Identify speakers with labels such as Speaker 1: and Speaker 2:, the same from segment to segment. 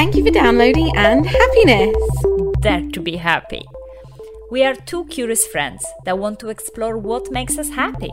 Speaker 1: Thank you for downloading and happiness.
Speaker 2: Dare to be happy. We are two curious friends that want to explore what makes us happy.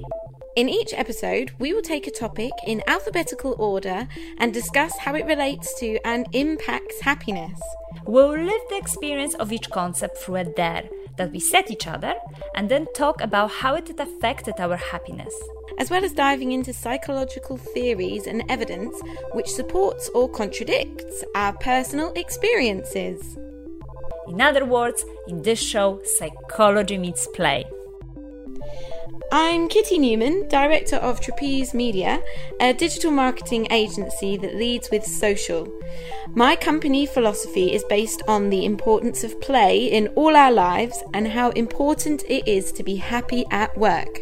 Speaker 1: In each episode, we will take a topic in alphabetical order and discuss how it relates to and impacts happiness.
Speaker 2: We'll live the experience of each concept through a dare that we set each other and then talk about how it affected our happiness.
Speaker 1: As well as diving into psychological theories and evidence which supports or contradicts our personal experiences.
Speaker 2: In other words, in this show, psychology meets play.
Speaker 1: I'm Kitty Newman, Director of Trapeze Media, a digital marketing agency that leads with social. My company philosophy is based on the importance of play in all our lives and how important it is to be happy at work.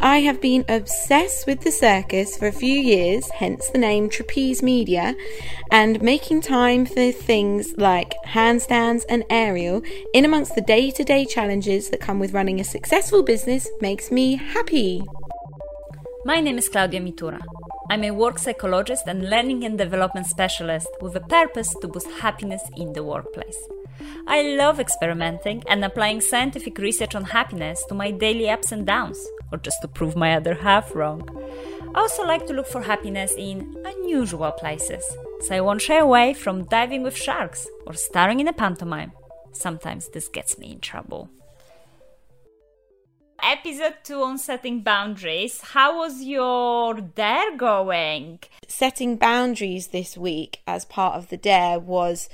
Speaker 1: I have been obsessed with the circus for a few years, hence the name Trapeze Media, and making time for things like handstands and aerial in amongst the day to day challenges that come with running a successful business makes me happy.
Speaker 2: My name is Klaudia Mitura. I'm a work psychologist and learning and development specialist with a purpose to boost happiness in the workplace. I love experimenting and applying scientific research on happiness to my daily ups and downs, or just to prove my other half wrong. I also like to look for happiness in unusual places, so I won't shy away from diving with sharks or starring in a pantomime. Sometimes this gets me in trouble episode two on setting boundaries. How was your dare going?
Speaker 1: Setting boundaries this week as part of the dare was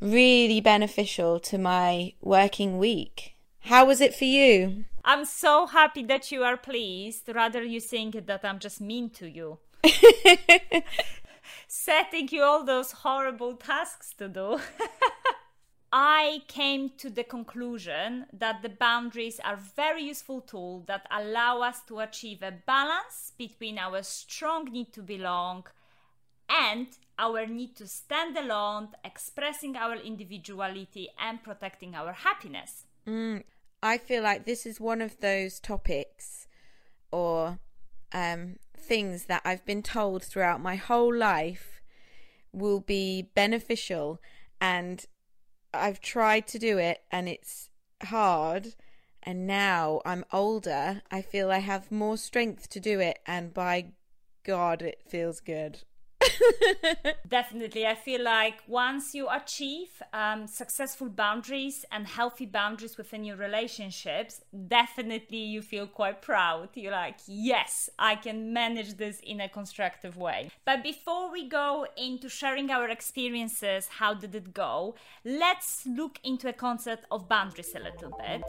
Speaker 1: really beneficial to my working week. How was it for you?
Speaker 2: I'm so happy that you are pleased, rather you think that I'm just mean to you. Setting you all those horrible tasks to do. I came to the conclusion that the boundaries are very useful tool that allow us to achieve a balance between our strong need to belong and our need to stand alone, expressing our individuality and protecting our happiness.
Speaker 1: Mm, I feel like this is one of those topics or um, things that I've been told throughout my whole life will be beneficial and I've tried to do it and it's hard. And now I'm older, I feel I have more strength to do it. And by God, it feels good.
Speaker 2: Definitely. I feel like once you achieve um, successful boundaries and healthy boundaries within your relationships, definitely you feel quite proud. You're like, yes, I can manage this in a constructive way. But before we go into sharing our experiences, how did it go? Let's look into a concept of boundaries a little bit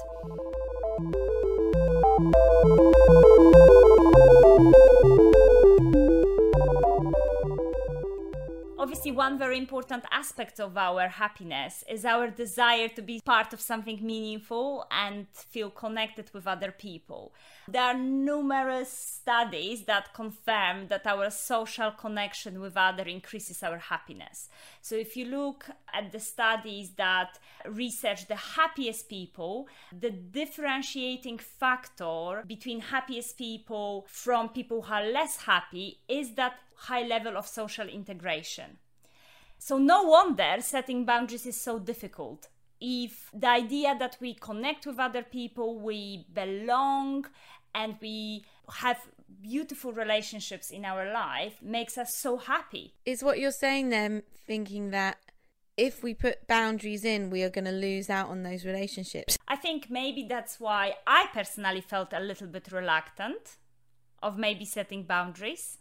Speaker 2: obviously one very important aspect of our happiness is our desire to be part of something meaningful and feel connected with other people there are numerous studies that confirm that our social connection with other increases our happiness so if you look at the studies that research the happiest people the differentiating factor between happiest people from people who are less happy is that high level of social integration. So, no wonder setting boundaries is so difficult. If the idea that we connect with other people, we belong, and we have beautiful relationships in our life makes us so happy.
Speaker 1: Is what you're saying then thinking that if we put boundaries in, we are going to lose out on those relationships?
Speaker 2: I think maybe that's why I personally felt a little bit reluctant of maybe setting boundaries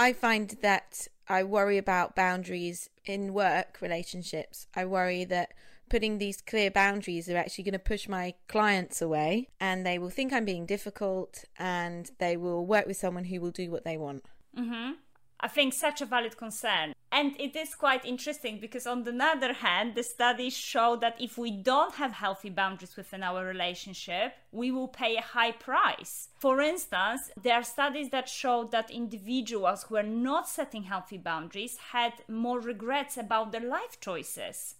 Speaker 1: I find that I worry about boundaries in work relationships. I worry that putting these clear boundaries are actually going to push my clients away and they will think I'm being difficult and they will work with someone who will do what they want.
Speaker 2: Mm-hmm. I think such a valid concern. And it is quite interesting because, on the other hand, the studies show that if we don't have healthy boundaries within our relationship, we will pay a high price. For instance, there are studies that show that individuals who are not setting healthy boundaries had more regrets about their life choices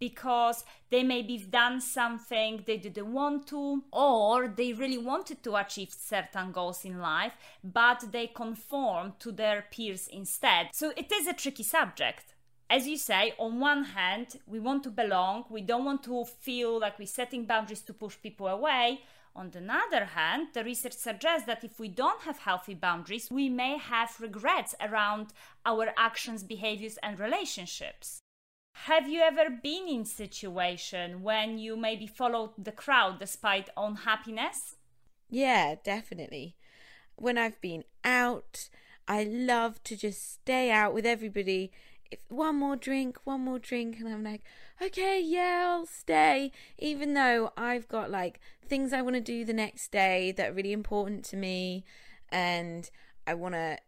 Speaker 2: because they maybe done something they didn't want to or they really wanted to achieve certain goals in life but they conform to their peers instead so it is a tricky subject as you say, on one hand, we want to belong, we don't want to feel like we're setting boundaries to push people away. On the other hand, the research suggests that if we don't have healthy boundaries, we may have regrets around our actions, behaviors, and relationships. Have you ever been in situation when you maybe followed the crowd despite unhappiness?
Speaker 1: Yeah, definitely. When I've been out, I love to just stay out with everybody. If one more drink, one more drink, and I'm like, okay, yeah, I'll stay, even though I've got like things I want to do the next day that are really important to me, and I want to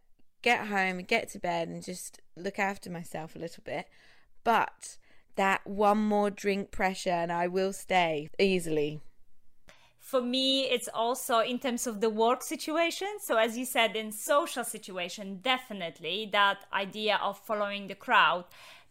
Speaker 1: get home get to bed and just look after myself a little bit. But that one more drink pressure, and I will stay easily.
Speaker 2: For me, it's also in terms of the work situation. So, as you said, in social situation, definitely that idea of following the crowd,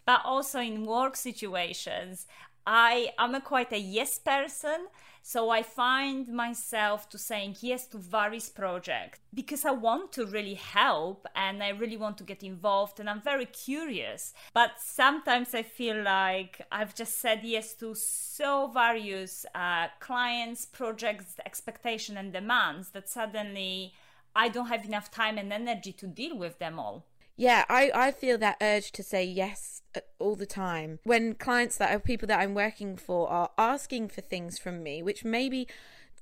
Speaker 2: but also in work situations, I am a quite a yes person. So I find myself to saying yes to various projects because I want to really help and I really want to get involved and I'm very curious. But sometimes I feel like I've just said yes to so various uh, clients, projects, expectation and demands that suddenly I don't have enough time and energy to deal with them all.
Speaker 1: Yeah, I, I feel that urge to say yes uh, all the time when clients that are people that I'm working for are asking for things from me which maybe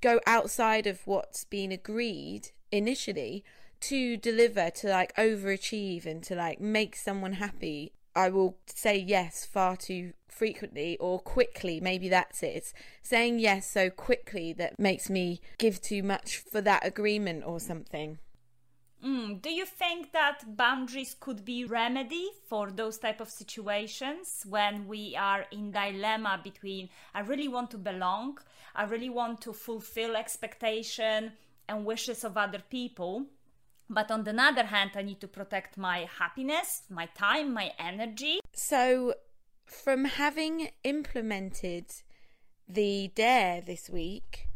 Speaker 1: go outside of what's been agreed initially to deliver to like overachieve and to like make someone happy I will say yes far too frequently or quickly. Maybe that's it. It's saying yes so quickly that makes me give too much for that agreement or something.
Speaker 2: Mm, do you think that boundaries could be remedy for those type of situations when we are in dilemma between I really want to belong, I really want to fulfill expectation and wishes of other people, but on the other hand I need to protect my happiness, my time, my energy.
Speaker 1: So from having implemented the dare this week,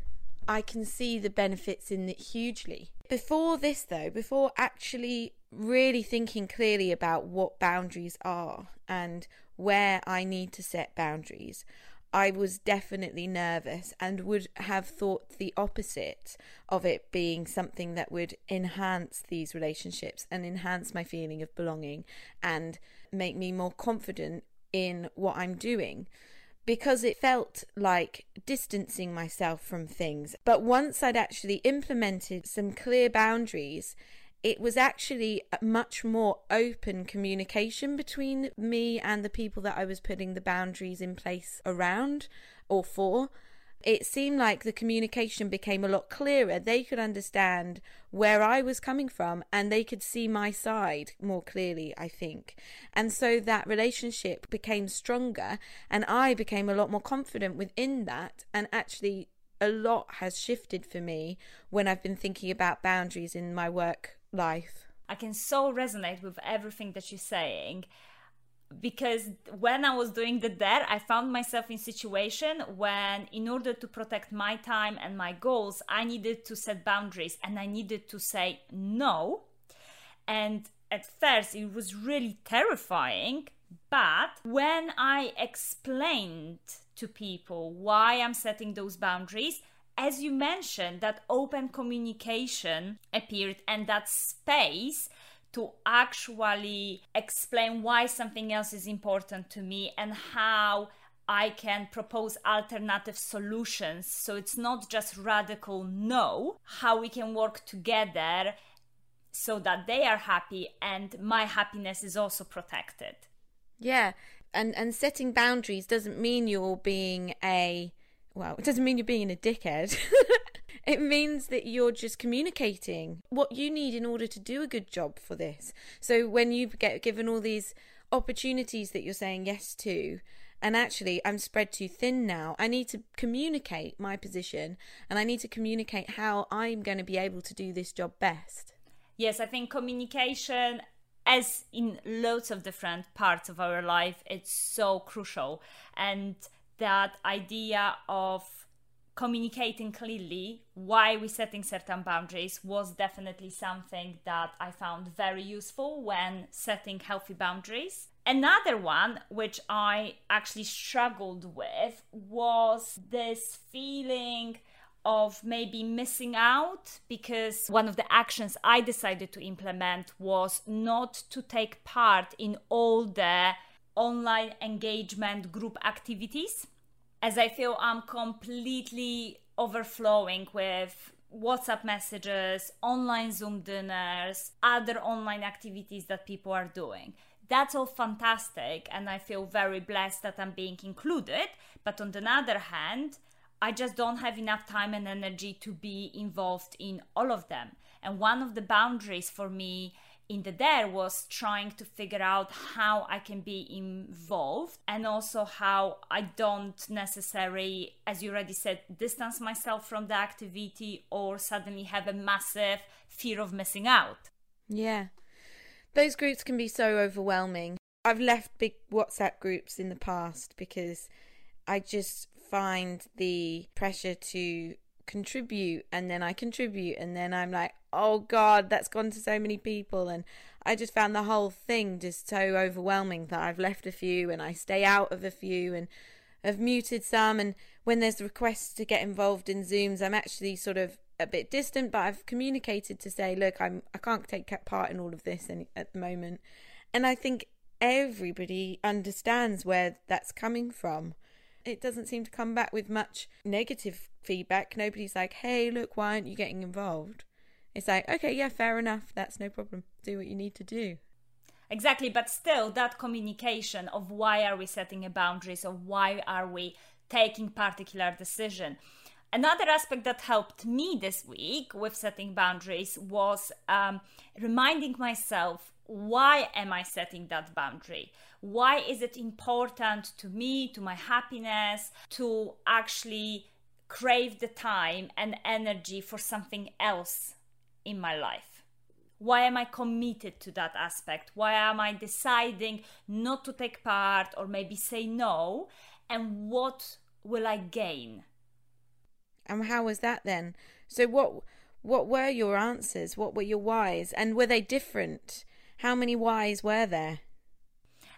Speaker 1: I can see the benefits in it hugely. Before this, though, before actually really thinking clearly about what boundaries are and where I need to set boundaries, I was definitely nervous and would have thought the opposite of it being something that would enhance these relationships and enhance my feeling of belonging and make me more confident in what I'm doing because it felt like distancing myself from things. But once I'd actually implemented some clear boundaries, it was actually a much more open communication between me and the people that I was putting the boundaries in place around or for it seemed like the communication became a lot clearer. They could understand where I was coming from and they could see my side more clearly, I think. And so that relationship became stronger and I became a lot more confident within that. And actually, a lot has shifted for me when I've been thinking about boundaries in my work life.
Speaker 2: I can so resonate with everything that you're saying because when I was doing the dare, I found myself in situation when, in order to protect my time and my goals, I needed to set boundaries and I needed to say no. And at first, it was really terrifying. But when I explained to people why I'm setting those boundaries, as you mentioned, that open communication appeared and that space to actually explain why something else is important to me and how I can propose alternative solutions. So it's not just radical no, how we can work together so that they are happy and my happiness is also protected.
Speaker 1: Yeah. And and setting boundaries doesn't mean you're being a well, it doesn't mean you're being a dickhead. It means that you're just communicating what you need in order to do a good job for this. So when you get given all these opportunities that you're saying yes to, and actually I'm spread too thin now, I need to communicate my position and I need to communicate how I'm going to be able to do this job best.
Speaker 2: Yes, I think communication as in loads of different parts of our life it's so crucial and that idea of communicating clearly why we're setting certain boundaries was definitely something that I found very useful when setting healthy boundaries. Another one, which I actually struggled with, was this feeling of maybe missing out because one of the actions I decided to implement was not to take part in all the online engagement group activities as I feel I'm completely overflowing with WhatsApp messages, online Zoom dinners, other online activities that people are doing. That's all fantastic, and I feel very blessed that I'm being included. But on the other hand, I just don't have enough time and energy to be involved in all of them. And one of the boundaries for me in the dare was trying to figure out how I can be involved and also how I don't necessarily, as you already said, distance myself from the activity or suddenly have a massive fear of missing out.
Speaker 1: Yeah. Those groups can be so overwhelming. I've left big WhatsApp groups in the past because I just find the pressure to contribute and then I contribute and then I'm like, oh God, that's gone to so many people. And I just found the whole thing just so overwhelming that I've left a few and I stay out of a few and have muted some. And when there's requests to get involved in Zooms, I'm actually sort of a bit distant, but I've communicated to say, look, I'm I can't take part in all of this any, at the moment. And I think everybody understands where that's coming from it doesn't seem to come back with much negative feedback. Nobody's like, hey, look, why aren't you getting involved? It's like, okay, yeah, fair enough. That's no problem. Do what you need to do.
Speaker 2: Exactly, but still, that communication of why are we setting a boundaries, or why are we taking particular decision. Another aspect that helped me this week with setting boundaries was um, reminding myself why am I setting that boundary? Why is it important to me, to my happiness, to actually crave the time and energy for something else in my life? Why am I committed to that aspect? Why am I deciding not to take part or maybe say no? And what will I gain?
Speaker 1: And how was that then? So what what were your answers? What were your whys? And were they different? How many whys were there?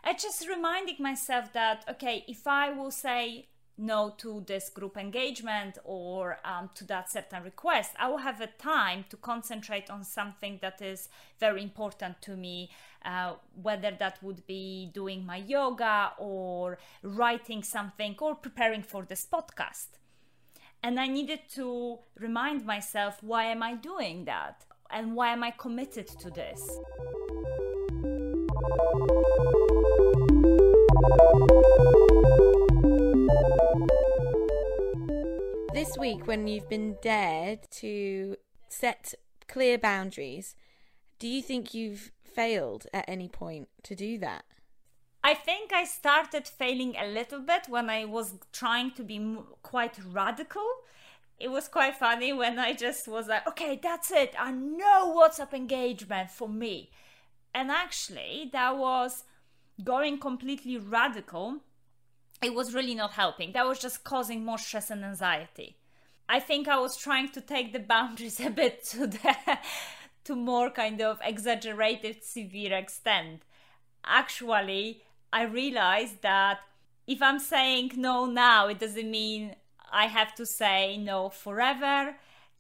Speaker 2: I just reminding myself that okay, if I will say no to this group engagement or um, to that certain request, I will have a time to concentrate on something that is very important to me, uh, whether that would be doing my yoga or writing something or preparing for this podcast. And I needed to remind myself why am I doing that and why am I committed to this?
Speaker 1: This week, when you've been dared to set clear boundaries, do you think you've failed at any point to do that?
Speaker 2: I think I started failing a little bit when I was trying to be quite radical. It was quite funny when I just was like, okay, that's it. I know WhatsApp engagement for me. And actually, that was going completely radical, it was really not helping. That was just causing more stress and anxiety. I think I was trying to take the boundaries a bit to the to more kind of exaggerated severe extent. Actually, I realized that if I'm saying no now, it doesn't mean I have to say no forever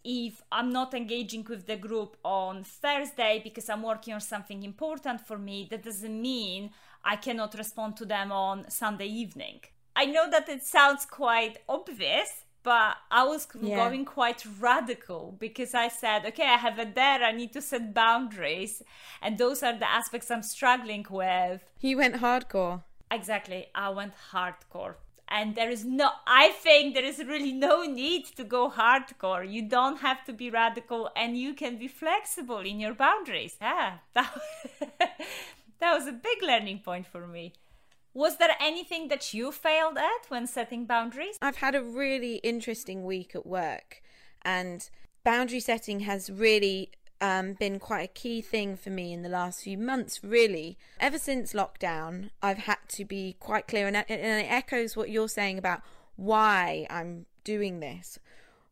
Speaker 2: if I'm not engaging with the group on Thursday because I'm working on something important for me, that doesn't mean I cannot respond to them on Sunday evening. I know that it sounds quite obvious, but I was yeah. going quite radical because I said, okay, I have a dare, I need to set boundaries. And those are the aspects I'm struggling with.
Speaker 1: He went hardcore.
Speaker 2: Exactly, I went hardcore and there is no i think there is really no need to go hardcore you don't have to be radical and you can be flexible in your boundaries yeah that, that was a big learning point for me was there anything that you failed at when setting boundaries
Speaker 1: i've had a really interesting week at work and boundary setting has really um, been quite a key thing for me in the last few months, really. Ever since lockdown, I've had to be quite clear, and, and it echoes what you're saying about why I'm doing this.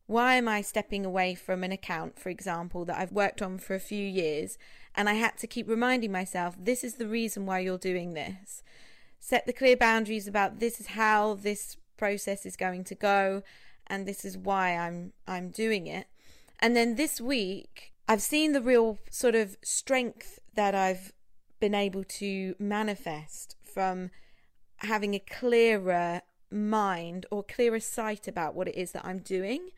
Speaker 1: Why am I stepping away from an account, for example, that I've worked on for a few years And I had to keep reminding myself this is the reason why you're doing this. Set the clear boundaries about this is how this process is going to go and this is why I'm I'm doing it. And then this week I've seen the real sort of strength that I've been able to manifest from having a clearer mind or clearer sight about what it is that I'm doing.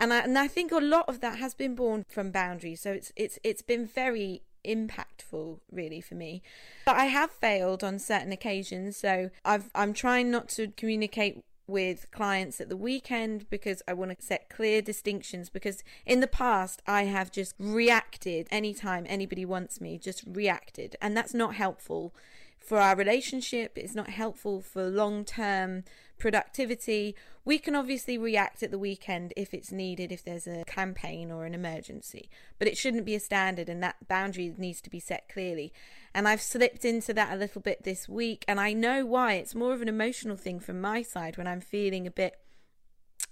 Speaker 1: And I, and I think a lot of that has been born from boundaries. So it's it's it's been very impactful really for me. But i have failed on certain occasions so i've i'm trying not to communicate with clients at the weekend because I want to set clear distinctions because in the past I have just reacted anytime anybody wants me just reacted. And that's not helpful for our relationship. It's not helpful for long-term productivity. We can obviously react at the weekend if it's needed, if there's a campaign or an emergency, but it shouldn't be a standard, and that boundary needs to be set clearly. And I've slipped into that a little bit this week, and I know why. It's more of an emotional thing from my side when I'm feeling a bit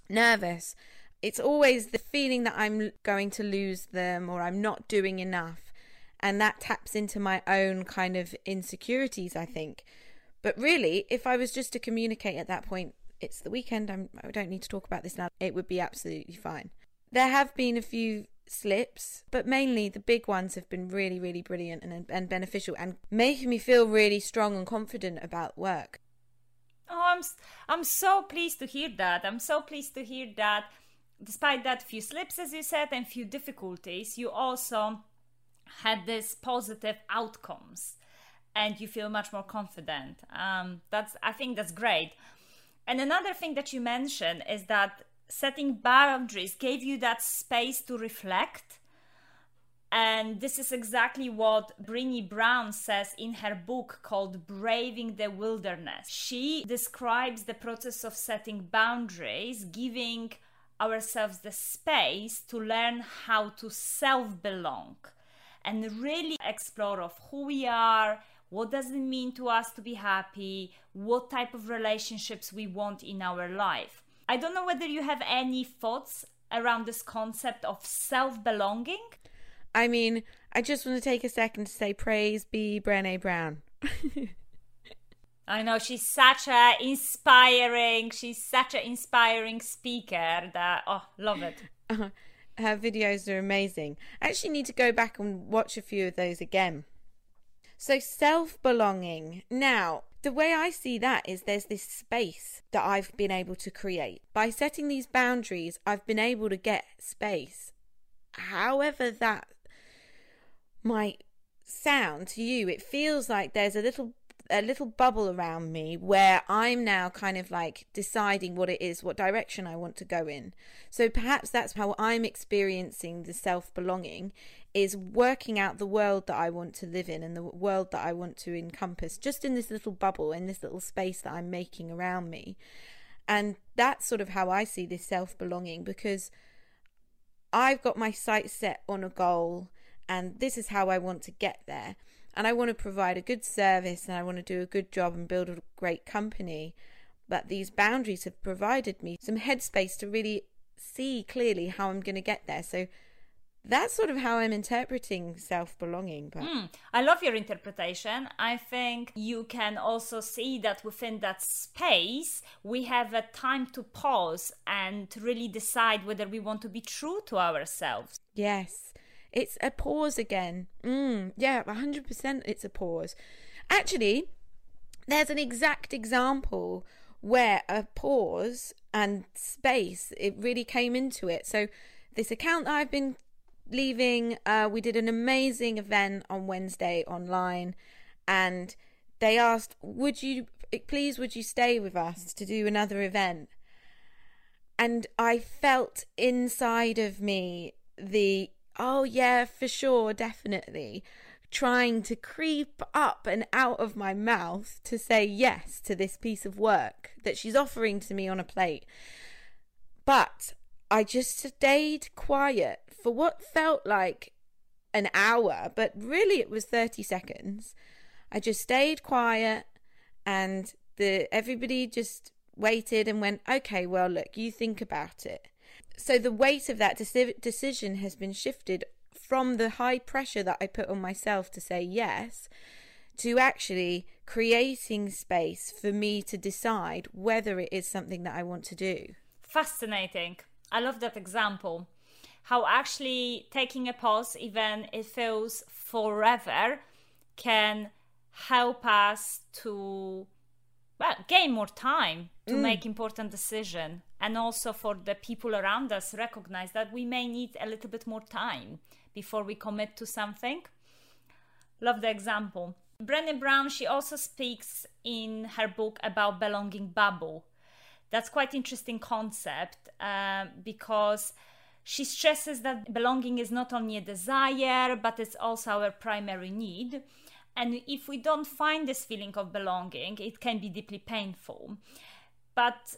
Speaker 1: nervous. It's always the feeling that I'm going to lose them or I'm not doing enough. And that taps into my own kind of insecurities, I think. But really, if I was just to communicate at that point, it's the weekend, I'm, I don't need to talk about this now, it would be absolutely fine. There have been a few slips, but mainly the big ones have been really, really brilliant and, and beneficial and making me feel really strong and confident about work.
Speaker 2: Oh, I'm, I'm so pleased to hear that. I'm so pleased to hear that despite that few slips, as you said, and few difficulties, you also had these positive outcomes and you feel much more confident. Um, that's I think that's great. And another thing that you mentioned is that setting boundaries gave you that space to reflect. And this is exactly what Brené Brown says in her book called Braving the Wilderness. She describes the process of setting boundaries, giving ourselves the space to learn how to self belong and really explore of who we are, what does it mean to us to be happy, what type of relationships we want in our life. I don't know whether you have any thoughts around this concept of self belonging.
Speaker 1: I mean, I just want to take a second to say praise be Brené Brown.
Speaker 2: I know she's such a inspiring, she's such an inspiring speaker that oh, love it.
Speaker 1: Her videos are amazing. I actually need to go back and watch a few of those again. So, self belonging. Now, the way I see that is there's this space that I've been able to create. By setting these boundaries, I've been able to get space. However, that might sound to you, it feels like there's a little a little bubble around me where I'm now kind of like deciding what it is, what direction I want to go in. So perhaps that's how I'm experiencing the self belonging is working out the world that I want to live in and the world that I want to encompass just in this little bubble, in this little space that I'm making around me. And that's sort of how I see this self belonging because I've got my sights set on a goal and this is how I want to get there. And I want to provide a good service and I want to do a good job and build a great company. But these boundaries have provided me some headspace to really see clearly how I'm going to get there. So that's sort of how I'm interpreting self belonging. But
Speaker 2: mm, I love your interpretation. I think you can also see that within that space, we have a time to pause and to really decide whether we want to be true to ourselves.
Speaker 1: Yes, it's a pause again. Mm, yeah, 100% it's a pause. Actually, there's an exact example where a pause and space it really came into it. So this account that I've been leaving, uh, we did an amazing event on Wednesday online, and they asked, "Would you please would you stay with us to do another event?" And I felt inside of me the oh yeah, for sure, definitely, trying to creep up and out of my mouth to say yes to this piece of work that she's offering to me on a plate. But I just stayed quiet for what felt like an hour, but really it was 30 seconds. I just stayed quiet and the everybody just waited and went, "Okay, well, look, you think about it." So the weight of that deci- decision has been shifted from the high pressure that I put on myself to say yes to actually creating space for me to decide whether it is something that I want to do.
Speaker 2: Fascinating. I love that example. How actually taking a pause, even if it feels forever, can help us to well gain more time to mm. make important decision. And also for the people around us recognize that we may need a little bit more time before we commit to something. Love the example. Brené brown she also speaks in her book about belonging bubble. That's quite interesting concept uh, because she stresses that belonging is not only a desire but it's also our primary need. And if we don't find this feeling of belonging, it can be deeply painful. But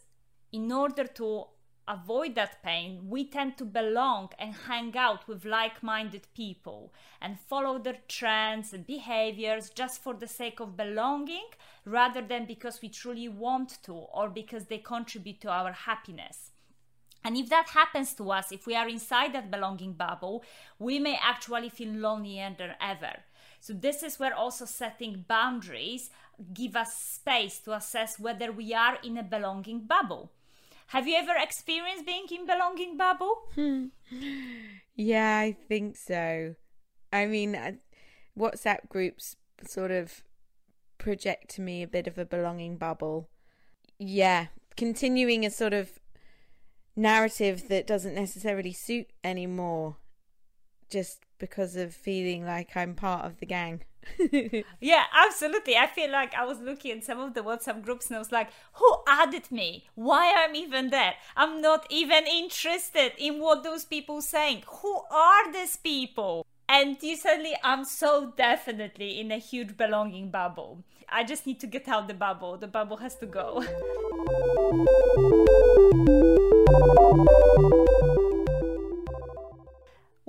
Speaker 2: in order to avoid that pain, we tend to belong and hang out with like minded people and follow their trends and behaviors just for the sake of belonging rather than because we truly want to or because they contribute to our happiness. And if that happens to us, if we are inside that belonging bubble, we may actually feel lonelier than ever. So this is where also setting boundaries give us space to assess whether we are in a belonging bubble. Have you ever experienced being in belonging bubble?
Speaker 1: Yeah, I think so. I mean, uh, WhatsApp groups sort of project to me a bit of a belonging bubble. Yeah, continuing a sort of narrative that doesn't necessarily suit anymore just because of feeling like I'm part of the gang.
Speaker 2: yeah, absolutely. I feel like I was looking at some of the WhatsApp groups and I was like, who added me? Why I'm even there? I'm not even interested in what those people saying. Who are these people? And you suddenly, I'm so definitely in a huge belonging bubble. I just need to get out the bubble. The bubble has to go.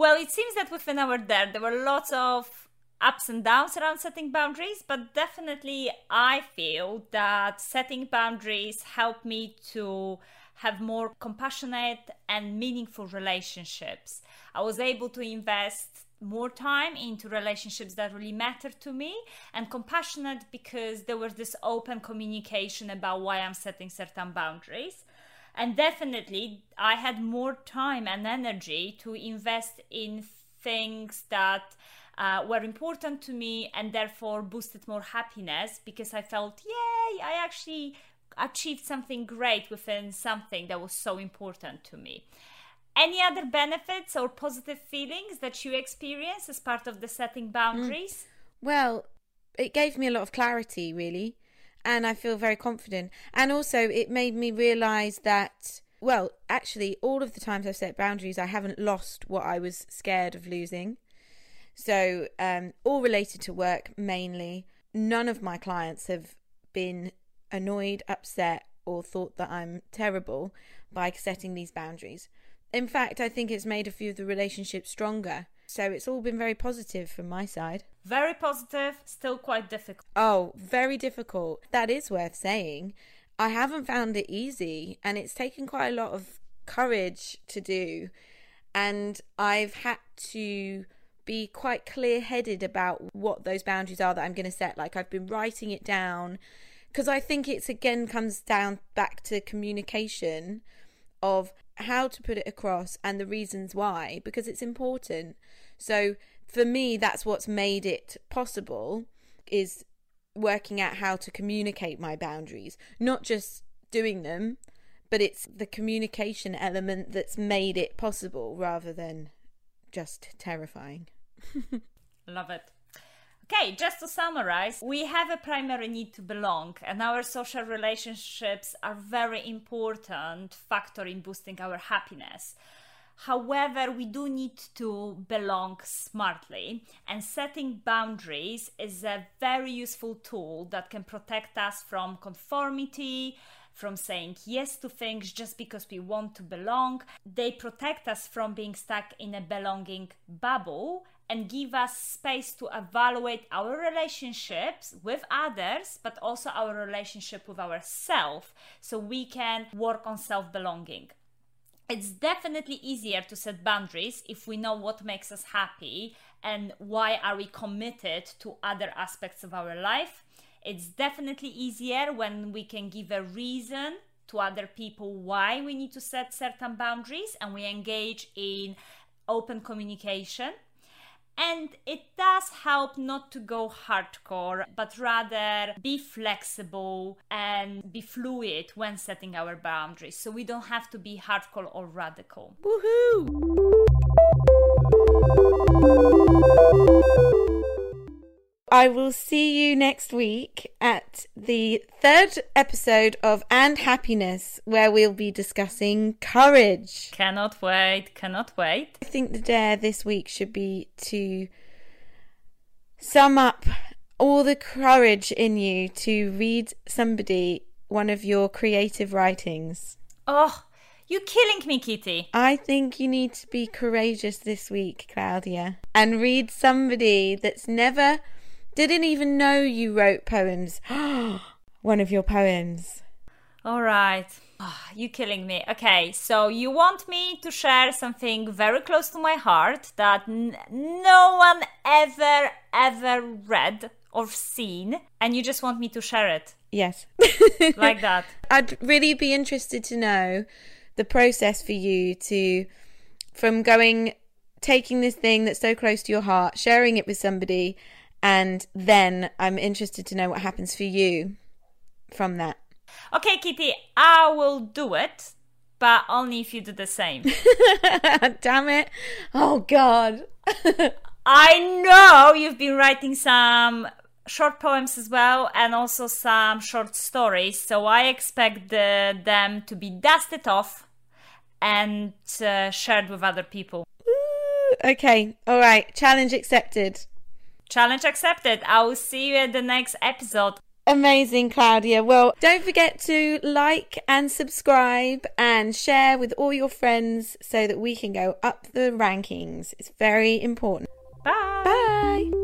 Speaker 2: Well, it seems that within our there, there were lots of ups and downs around setting boundaries, but definitely I feel that setting boundaries helped me to have more compassionate and meaningful relationships. I was able to invest more time into relationships that really mattered to me and compassionate because there was this open communication about why I'm setting certain boundaries and definitely i had more time and energy to invest in things that uh, were important to me and therefore boosted more happiness because i felt yay i actually achieved something great within something that was so important to me. Any other benefits or positive feelings that you experience as part of the setting boundaries?
Speaker 1: Mm. well it gave me a lot of clarity really and I feel very confident. And also, it made me realize that, well, actually, all of the times I've set boundaries, I haven't lost what I was scared of losing. So, um, all related to work mainly. None of my clients have been annoyed, upset, or thought that I'm terrible by setting these boundaries. In fact, I think it's made a few of the relationships stronger. So it's all been very positive from my side.
Speaker 2: Very positive, still quite difficult.
Speaker 1: Oh, very difficult. That is worth saying. I haven't found it easy, and it's taken quite a lot of courage to do. And I've had to be quite clear headed about what those boundaries are that I'm going to set. Like, I've been writing it down because I think it's again comes down back to communication of how to put it across and the reasons why because it's important. So for me that's what's made it possible is working out how to communicate my boundaries, not just doing them, but it's the communication element that's made it possible rather than just terrifying.
Speaker 2: Love it. Okay, just to summarize, we have a primary need to belong, and our social relationships are very important factor in boosting our happiness. However, we do need to belong smartly, and setting boundaries is a very useful tool that can protect us from conformity, from saying yes to things just because we want to belong. They protect us from being stuck in a belonging bubble and give us space to evaluate our relationships with others, but also our relationship with ourselves, so we can work on self belonging. it's definitely easier to set boundaries if we know what makes us happy and why are we committed to other aspects of our life it's definitely easier when we can give a reason to other people why we need to set certain boundaries and we engage in open communication and it does help not to go hardcore, but rather be flexible and be fluid when setting our boundaries. So we don't have to be hardcore or radical.
Speaker 1: Woohoo! I will see you next week at the third episode of And Happiness, where we'll be discussing courage.
Speaker 2: Cannot wait, cannot wait.
Speaker 1: I think the dare this week should be to sum up all the courage in you to read somebody one of your creative writings.
Speaker 2: Oh, you're killing me, Kitty.
Speaker 1: I think you need to be courageous this week, Klaudia, and read somebody that's never didn't even know you wrote poems. One of your poems.
Speaker 2: All right. Oh, you killing me. Okay, so you want me to share something very close to my heart that n- no one ever, ever read or seen, and you just want me to share it?
Speaker 1: Yes.
Speaker 2: like that.
Speaker 1: I'd really be interested to know the process for you to, from going, taking this thing that's so close to your heart, sharing it with somebody, and then I'm interested to know what happens for you from that.
Speaker 2: Okay, Kitty, I will do it, but only if you do the same.
Speaker 1: Damn it. Oh, God.
Speaker 2: I know you've been writing some short poems as well and also some short stories, so I expect the, them to be dusted off and uh, shared with other people.
Speaker 1: okay, all right. Challenge accepted.
Speaker 2: Challenge accepted. I will see you at the next episode.
Speaker 1: Amazing, Klaudia. Well, don't forget to like and subscribe and share with all your friends so that we can go up the rankings. It's very important.
Speaker 2: Bye.
Speaker 1: Bye.